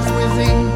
no